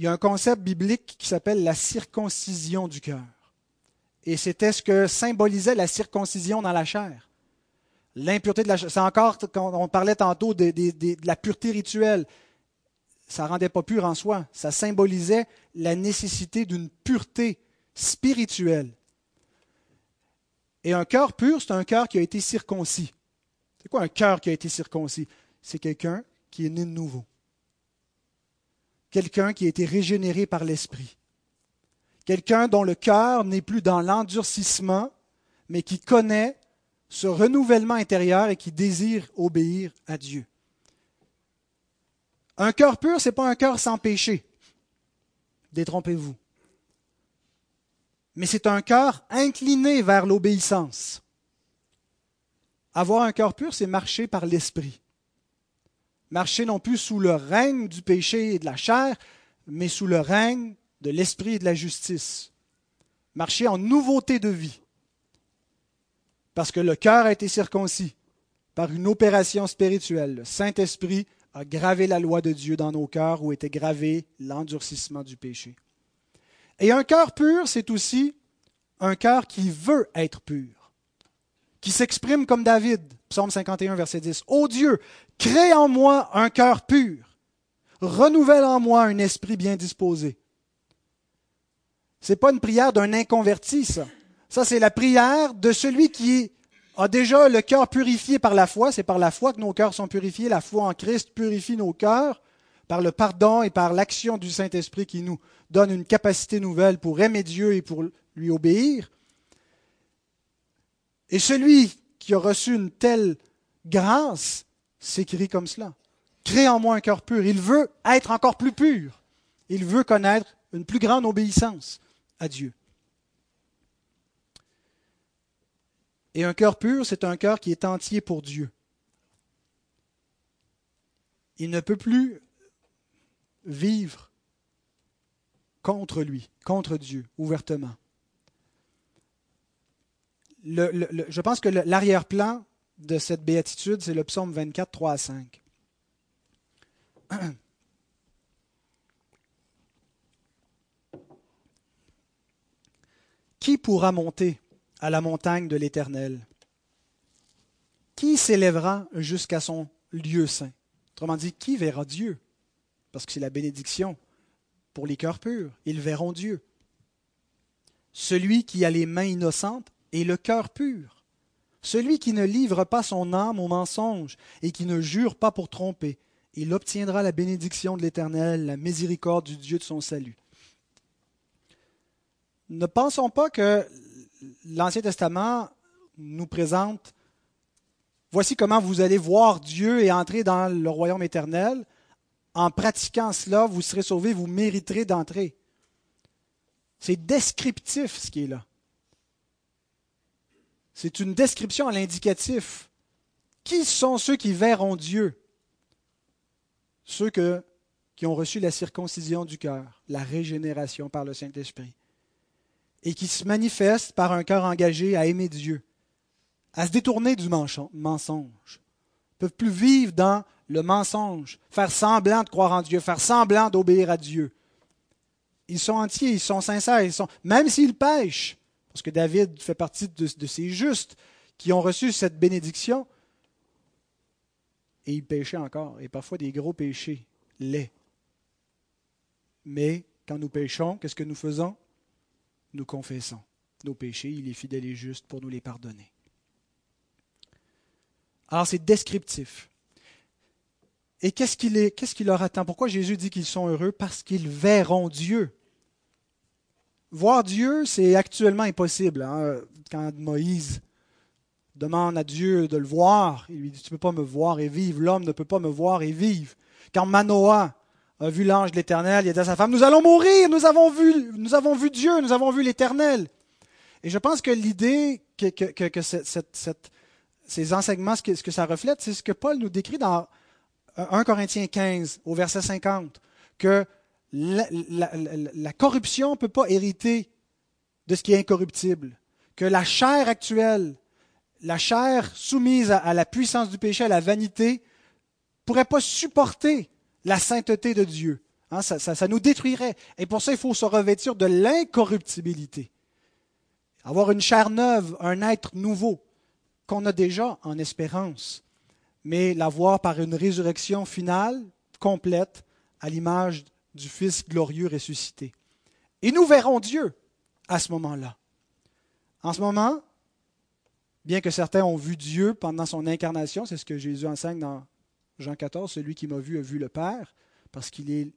il y a un concept biblique qui s'appelle la circoncision du cœur. Et c'était ce que symbolisait la circoncision dans la chair. L'impureté de la chair. C'est encore, quand on parlait tantôt de, la pureté rituelle, ça ne rendait pas pur en soi. Ça symbolisait la nécessité d'une pureté spirituelle. Et un cœur pur, c'est un cœur qui a été circoncis. C'est quoi un cœur qui a été circoncis? C'est quelqu'un qui est né de nouveau quelqu'un qui a été régénéré par l'Esprit. Quelqu'un dont le cœur n'est plus dans l'endurcissement, mais qui connaît ce renouvellement intérieur et qui désire obéir à Dieu. Un cœur pur, ce n'est pas un cœur sans péché. Détrompez-vous. Mais c'est un cœur incliné vers l'obéissance. Avoir un cœur pur, c'est marcher par l'esprit marcher non plus sous le règne du péché et de la chair, mais sous le règne de l'esprit et de la justice. Marcher en nouveauté de vie. Parce que le cœur a été circoncis par une opération spirituelle. Le Saint-Esprit a gravé la loi de Dieu dans nos cœurs où était gravé l'endurcissement du péché. Et un cœur pur, c'est aussi un cœur qui veut être pur, qui s'exprime comme David, psaume 51, verset 10. Ô Dieu, Crée en moi un cœur pur. Renouvelle en moi un esprit bien disposé. Ce n'est pas une prière d'un inconverti, ça. Ça, c'est la prière de celui qui a déjà le cœur purifié par la foi. C'est par la foi que nos cœurs sont purifiés. La foi en Christ purifie nos cœurs par le pardon et par l'action du Saint-Esprit qui nous donne une capacité nouvelle pour aimer Dieu et pour lui obéir. Et celui qui a reçu une telle grâce s'écrit comme cela. Crée en moi un cœur pur. Il veut être encore plus pur. Il veut connaître une plus grande obéissance à Dieu. Et un cœur pur, c'est un cœur qui est entier pour Dieu. Il ne peut plus vivre contre lui, contre Dieu, ouvertement. je pense que l'arrière-plan de cette béatitude, c'est le psaume 24, 3 à 5. Qui pourra monter à la montagne de l'Éternel? Qui s'élèvera jusqu'à son lieu saint? Autrement dit, qui verra Dieu? Parce que c'est la bénédiction pour les cœurs purs. Ils verront Dieu. Celui qui a les mains innocentes et le cœur pur. Celui qui ne livre pas son âme au mensonge et qui ne jure pas pour tromper. Il obtiendra la bénédiction de l'Éternel, la miséricorde du Dieu de son salut. Ne pensons pas que l'Ancien Testament nous présente voici comment vous allez voir Dieu et entrer dans le royaume éternel. En pratiquant cela, vous serez sauvés, vous mériterez d'entrer. C'est descriptif ce qui est là. C'est une description à l'indicatif. Qui sont ceux qui verront Dieu? Ceux qui ont reçu la circoncision du cœur, la régénération par le Saint-Esprit et qui se manifeste par un cœur engagé à aimer Dieu, à se détourner du mensonge, peuvent plus vivre dans le mensonge, faire semblant de croire en Dieu, faire semblant d'obéir à Dieu. Ils sont entiers, ils sont sincères, ils sont, même s'ils pêchent, parce que David fait partie de, ces justes qui ont reçu cette bénédiction, et ils péchaient encore, et parfois des gros péchés, laids. Mais quand nous péchons, qu'est-ce que nous faisons? Nous confessons nos péchés, il est fidèle et juste pour nous les pardonner. Alors c'est descriptif. Et qu'est-ce qui leur attend? Pourquoi Jésus dit qu'ils sont heureux? Parce qu'ils verront Dieu. Voir Dieu, c'est actuellement impossible. Hein. Quand Moïse demande à Dieu de le voir, il lui dit, tu ne peux pas me voir et vivre. L'homme ne peut pas me voir et vivre. Quand Manoah a vu l'ange de l'Éternel, il a dit à sa femme, nous allons mourir, nous avons vu, nous avons vu Dieu, nous avons vu l'Éternel. Et je pense que l'idée que, que, ces enseignements, ce que, ça reflète, c'est ce que Paul nous décrit dans 1 Corinthiens 15, au verset 50, que la, corruption ne peut pas hériter de ce qui est incorruptible, que la chair actuelle, la chair soumise à, la puissance du péché, à la vanité, pourrait pas supporter la sainteté de Dieu. Hein, ça, nous détruirait. Et pour ça, il faut se revêtir de l'incorruptibilité. Avoir une chair neuve, un être nouveau, qu'on a déjà en espérance, mais l'avoir par une résurrection finale, complète, à l'image du Fils glorieux ressuscité. Et nous verrons Dieu à ce moment-là. En ce moment, bien que certains ont vu Dieu pendant son incarnation, c'est ce que Jésus enseigne dans Jean 14, celui qui m'a vu a vu le Père, parce qu'il est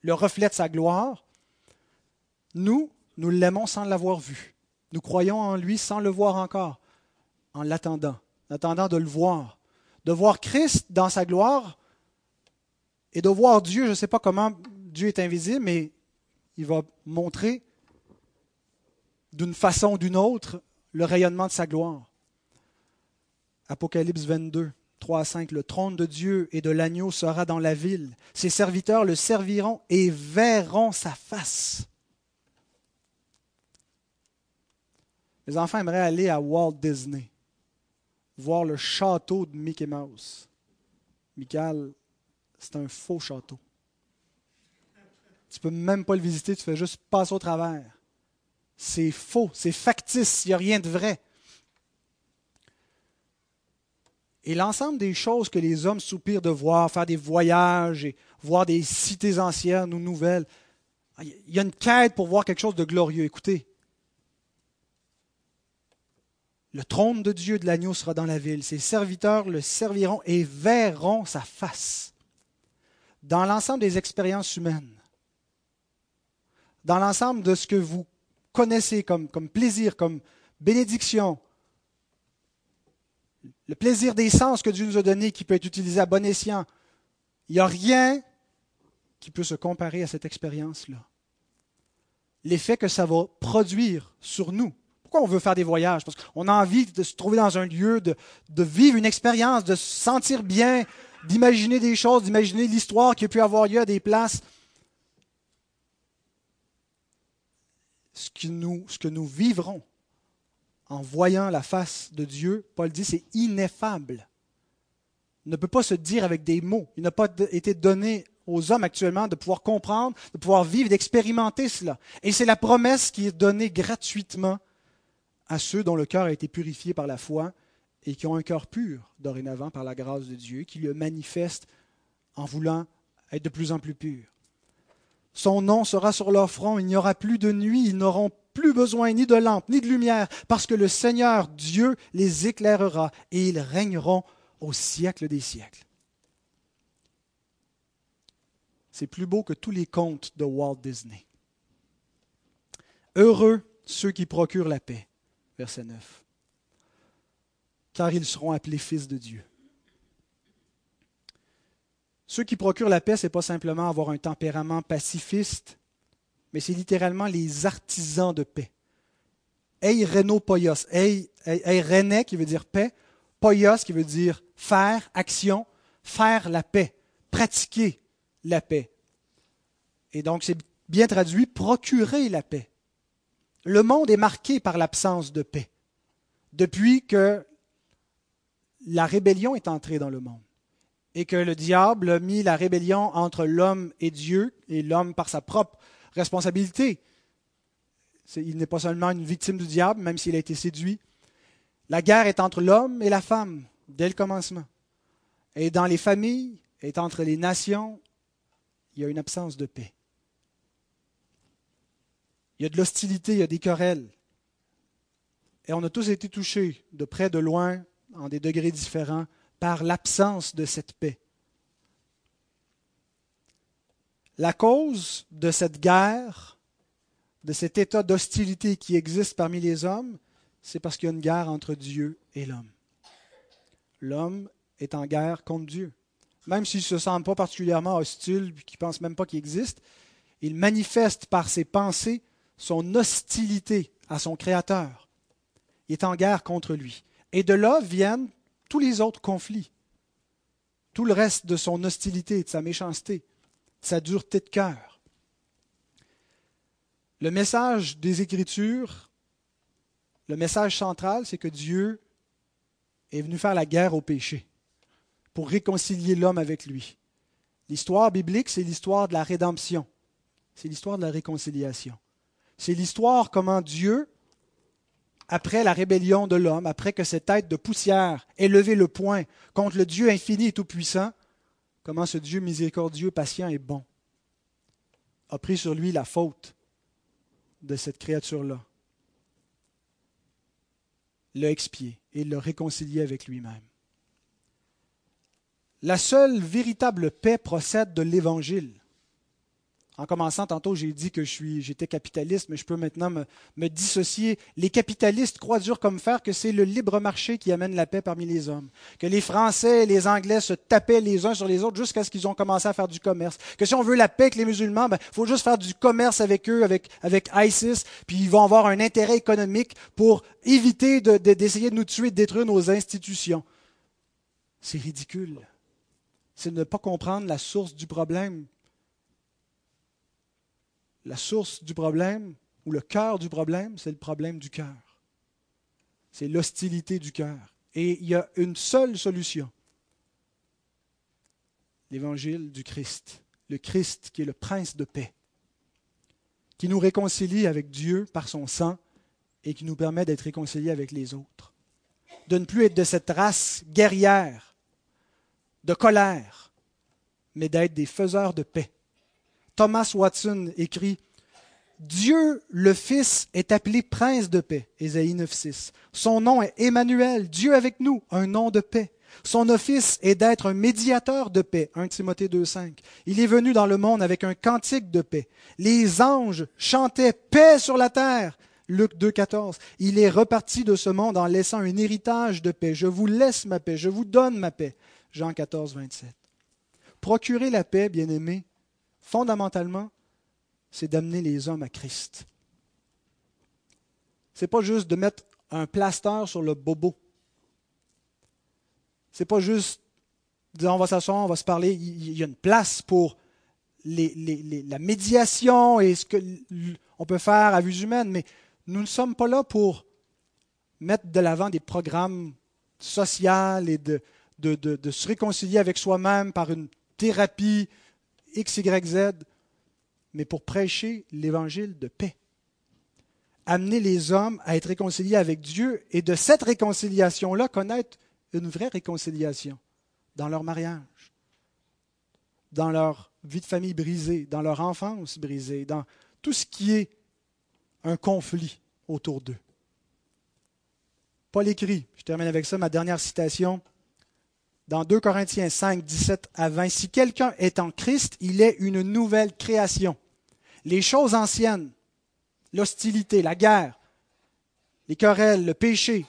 le reflet de sa gloire. Nous, nous l'aimons sans l'avoir vu. Nous croyons en lui sans le voir encore, en l'attendant, en attendant de le voir. De voir Christ dans sa gloire et de voir Dieu, je ne sais pas comment Dieu est invisible, mais il va montrer d'une façon ou d'une autre le rayonnement de sa gloire. Apocalypse 22. 3 5, le trône de Dieu et de l'agneau sera dans la ville. Ses serviteurs le serviront et verront sa face. Les enfants aimeraient aller à Walt Disney, voir le château de Mickey Mouse. Michael, c'est un faux château. Tu peux même pas le visiter, tu fais juste passer au travers. C'est faux, c'est factice, il n'y a rien de vrai. Et l'ensemble des choses que les hommes soupirent de voir, faire des voyages et voir des cités anciennes ou nouvelles, il y a une quête pour voir quelque chose de glorieux. Écoutez, le trône de Dieu de l'agneau sera dans la ville. Ses serviteurs le serviront et verront sa face. Dans l'ensemble des expériences humaines, dans l'ensemble de ce que vous connaissez comme, plaisir, comme bénédiction, le plaisir des sens que Dieu nous a donné qui peut être utilisé à bon escient. Il n'y a rien qui peut se comparer à cette expérience-là. l'effet que ça va produire sur nous. Pourquoi on veut faire des voyages? Parce qu'on a envie de se trouver dans un lieu, de, vivre une expérience, de se sentir bien, d'imaginer des choses, d'imaginer l'histoire qui a pu avoir lieu à des places. Ce que nous, ce que nous vivrons en voyant la face de Dieu, Paul dit, c'est ineffable. Il ne peut pas se dire avec des mots. Il n'a pas été donné aux hommes actuellement de pouvoir comprendre, de pouvoir vivre, d'expérimenter cela. Et c'est la promesse qui est donnée gratuitement à ceux dont le cœur a été purifié par la foi et qui ont un cœur pur dorénavant par la grâce de Dieu, qui le manifeste en voulant être de plus en plus pur. Son nom sera sur leur front, il n'y aura plus de nuit, ils n'auront plus besoin ni de lampe, ni de lumière, parce que le Seigneur Dieu les éclairera et ils régneront au siècle des siècles. C'est plus beau que tous les contes de Walt Disney. Heureux ceux qui procurent la paix. Verset 9 car ils seront appelés fils de Dieu. Ceux qui procurent la paix, ce n'est pas simplement avoir un tempérament pacifiste, mais c'est littéralement les artisans de paix. Ei reno poios, ei, rene qui veut dire paix, poios qui veut dire faire, action, faire la paix, pratiquer la paix. Et donc c'est bien traduit, procurer la paix. Le monde est marqué par l'absence de paix. Depuis que la rébellion est entrée dans le monde et que le diable a mis la rébellion entre l'homme et Dieu et l'homme par sa propre responsabilité. Il n'est pas seulement une victime du diable, même s'il a été séduit. La guerre est entre l'homme et la femme dès le commencement. Et dans les familles, et entre les nations, il y a une absence de paix. Il y a de l'hostilité, il y a des querelles. Et on a tous été touchés, de près, de loin, en des degrés différents, par l'absence de cette paix. La cause de cette guerre, de cet état d'hostilité qui existe parmi les hommes, c'est parce qu'il y a une guerre entre Dieu et l'homme. L'homme est en guerre contre Dieu. Même s'il ne se sent pas particulièrement hostile, qu'il ne pense même pas qu'il existe, il manifeste par ses pensées son hostilité à son Créateur. Il est en guerre contre lui. Et de là viennent tous les autres conflits, tout le reste de son hostilité, de sa méchanceté, de sa dureté de cœur. Le message des Écritures, le message central, c'est que Dieu est venu faire la guerre au péché pour réconcilier l'homme avec lui. L'histoire biblique, c'est l'histoire de la rédemption. C'est l'histoire de la réconciliation. C'est l'histoire comment Dieu après la rébellion de l'homme, après que cette tête de poussière ait levé le poing contre le Dieu infini et tout-puissant, comment ce Dieu miséricordieux, patient et bon a pris sur lui la faute de cette créature-là, l'a expié et l'a réconcilié avec lui-même. La seule véritable paix procède de l'Évangile. En commençant, tantôt, j'ai dit que je suis, j'étais capitaliste, mais je peux maintenant me, dissocier. Les capitalistes croient dur comme fer que c'est le libre marché qui amène la paix parmi les hommes. Que les Français et les Anglais se tapaient les uns sur les autres jusqu'à ce qu'ils ont commencé à faire du commerce. Que si on veut la paix avec les musulmans, il ben, faut juste faire du commerce avec eux, avec, avec ISIS, puis ils vont avoir un intérêt économique pour éviter d'essayer de nous tuer, de détruire nos institutions. C'est ridicule. C'est de ne pas comprendre la source du problème la source du problème ou le cœur du problème, c'est le problème du cœur. C'est l'hostilité du cœur. Et il y a une seule solution. L'évangile du Christ. Le Christ qui est le prince de paix, qui nous réconcilie avec Dieu par son sang et qui nous permet d'être réconciliés avec les autres. De ne plus être de cette race guerrière, de colère, mais d'être des faiseurs de paix Thomas Watson écrit Dieu le Fils est appelé prince de paix, Ésaïe 9.6. Son nom est Emmanuel, Dieu avec nous, un nom de paix. Son office est d'être un médiateur de paix, 1 Timothée 2.5. Il est venu dans le monde avec un cantique de paix. Les anges chantaient paix sur la terre, Luc 2.14. Il est reparti de ce monde en laissant un héritage de paix. Je vous laisse ma paix, je vous donne ma paix, Jean 14, 27. Procurer la paix, bien-aimés, fondamentalement, c'est d'amener les hommes à Christ. c'est pas juste de mettre un plaster sur le bobo. C'est pas juste dire on va s'asseoir, on va se parler. Il y a une place pour la médiation et ce qu'on peut faire à vue humaine, mais nous ne sommes pas là pour mettre de l'avant des programmes sociaux et de, de se réconcilier avec soi-même par une thérapie X, Y, Z, mais pour prêcher l'évangile de paix. Amener les hommes à être réconciliés avec Dieu et de cette réconciliation-là connaître une vraie réconciliation dans leur mariage, dans leur vie de famille brisée, dans leur enfance brisée, dans tout ce qui est un conflit autour d'eux. Paul écrit, je termine avec ça, ma dernière citation, dans 2 Corinthiens 5, 17 à 20, Si quelqu'un est en Christ, il est une nouvelle création. Les choses anciennes, l'hostilité, la guerre, les querelles, le péché,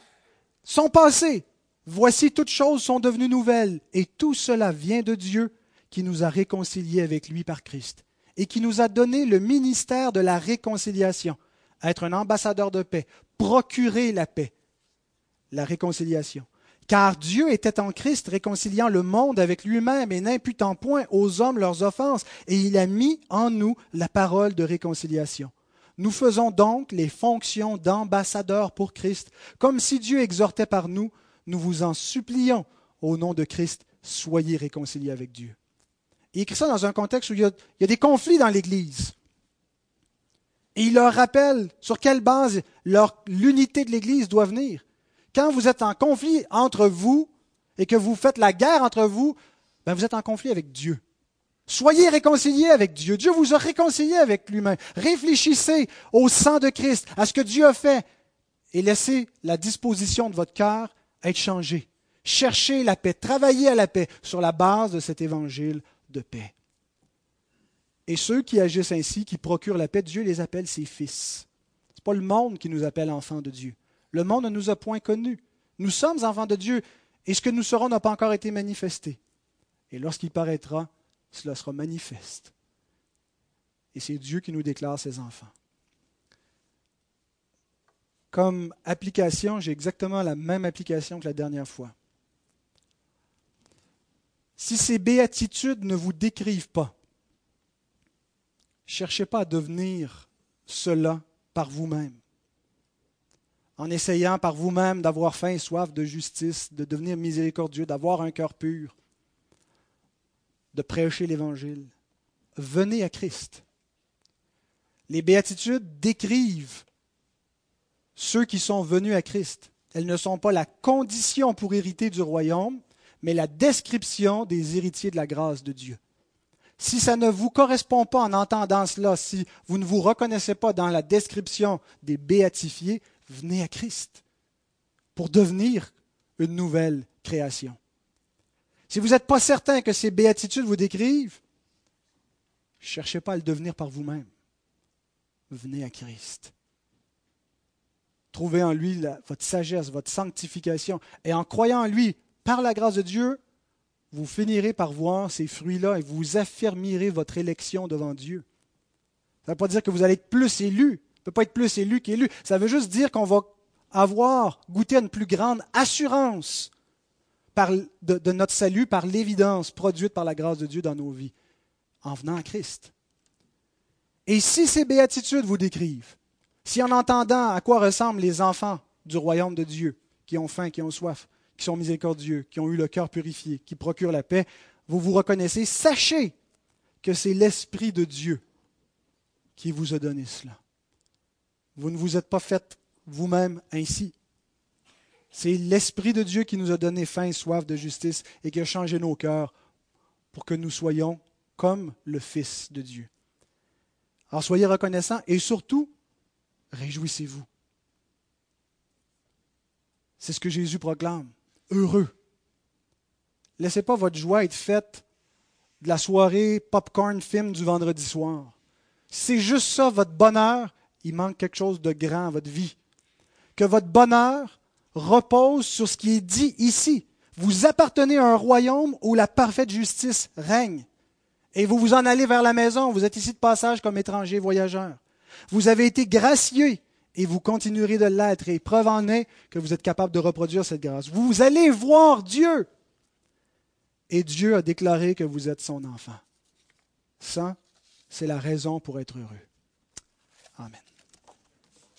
sont passées. Voici toutes choses sont devenues nouvelles, et tout cela vient de Dieu qui nous a réconciliés avec lui par Christ, et qui nous a donné le ministère de la réconciliation, être un ambassadeur de paix, procurer la paix, la réconciliation. Car Dieu était en Christ réconciliant le monde avec lui-même et n'imputant point aux hommes leurs offenses, et il a mis en nous la parole de réconciliation. Nous faisons donc les fonctions d'ambassadeurs pour Christ, comme si Dieu exhortait par nous, nous vous en supplions, au nom de Christ, soyez réconciliés avec Dieu. Il écrit ça dans un contexte où il y a, des conflits dans l'Église. Et il leur rappelle sur quelle base l'unité de l'Église doit venir quand vous êtes en conflit entre vous et que vous faites la guerre entre vous, ben vous êtes en conflit avec Dieu. Soyez réconciliés avec Dieu. Dieu vous a réconcilié avec lui-même. Réfléchissez au sang de Christ, à ce que Dieu a fait, et laissez la disposition de votre cœur être changée. Cherchez la paix, travaillez à la paix sur la base de cet évangile de paix. Et ceux qui agissent ainsi, qui procurent la paix, Dieu les appelle ses fils. Ce n'est pas le monde qui nous appelle enfants de Dieu. Le monde ne nous a point connus. Nous sommes enfants de Dieu, et ce que nous serons n'a pas encore été manifesté. Et lorsqu'il paraîtra, cela sera manifeste. Et c'est Dieu qui nous déclare ses enfants. Comme application, j'ai exactement la même application que la dernière fois. Si ces béatitudes ne vous décrivent pas, cherchez pas à devenir cela par vous-même en essayant par vous-même d'avoir faim et soif de justice, de devenir miséricordieux, d'avoir un cœur pur, de prêcher l'Évangile. Venez à Christ. Les béatitudes décrivent ceux qui sont venus à Christ. Elles ne sont pas la condition pour hériter du royaume, mais la description des héritiers de la grâce de Dieu. Si ça ne vous correspond pas en entendant cela, si vous ne vous reconnaissez pas dans la description des béatifiés, venez à Christ pour devenir une nouvelle création. Si vous n'êtes pas certain que ces béatitudes vous décrivent, ne cherchez pas à le devenir par vous-même. Venez à Christ. Trouvez en lui votre sagesse, votre sanctification. Et en croyant en lui, par la grâce de Dieu, vous finirez par voir ces fruits-là et vous affirmerez votre élection devant Dieu. Ça ne veut pas dire que vous allez être plus élu, ne peut pas être plus élu qu'élu. Ça veut juste dire qu'on va avoir goûté à une plus grande assurance de, de notre salut par l'évidence produite par la grâce de Dieu dans nos vies, en venant à Christ. Et si ces béatitudes vous décrivent, si en entendant à quoi ressemblent les enfants du royaume de Dieu, qui ont faim, qui ont soif, qui sont miséricordieux, qui ont eu le cœur purifié, qui procurent la paix, vous vous reconnaissez, sachez que c'est l'Esprit de Dieu qui vous a donné cela. Vous ne vous êtes pas fait vous-même ainsi. C'est l'Esprit de Dieu qui nous a donné faim et soif de justice et qui a changé nos cœurs pour que nous soyons comme le Fils de Dieu. Alors soyez reconnaissants et surtout, réjouissez-vous. C'est ce que Jésus proclame. Heureux. Laissez pas votre joie être faite de la soirée popcorn film du vendredi soir. C'est juste ça, votre bonheur, il manque quelque chose de grand à votre vie. Que votre bonheur repose sur ce qui est dit ici. Vous appartenez à un royaume où la parfaite justice règne. Et vous vous en allez vers la maison. Vous êtes ici de passage comme étranger voyageur. Vous avez été gracieux et vous continuerez de l'être. Et preuve en est que vous êtes capable de reproduire cette grâce. Vous allez voir Dieu. Et Dieu a déclaré que vous êtes son enfant. Ça, c'est la raison pour être heureux. Amen.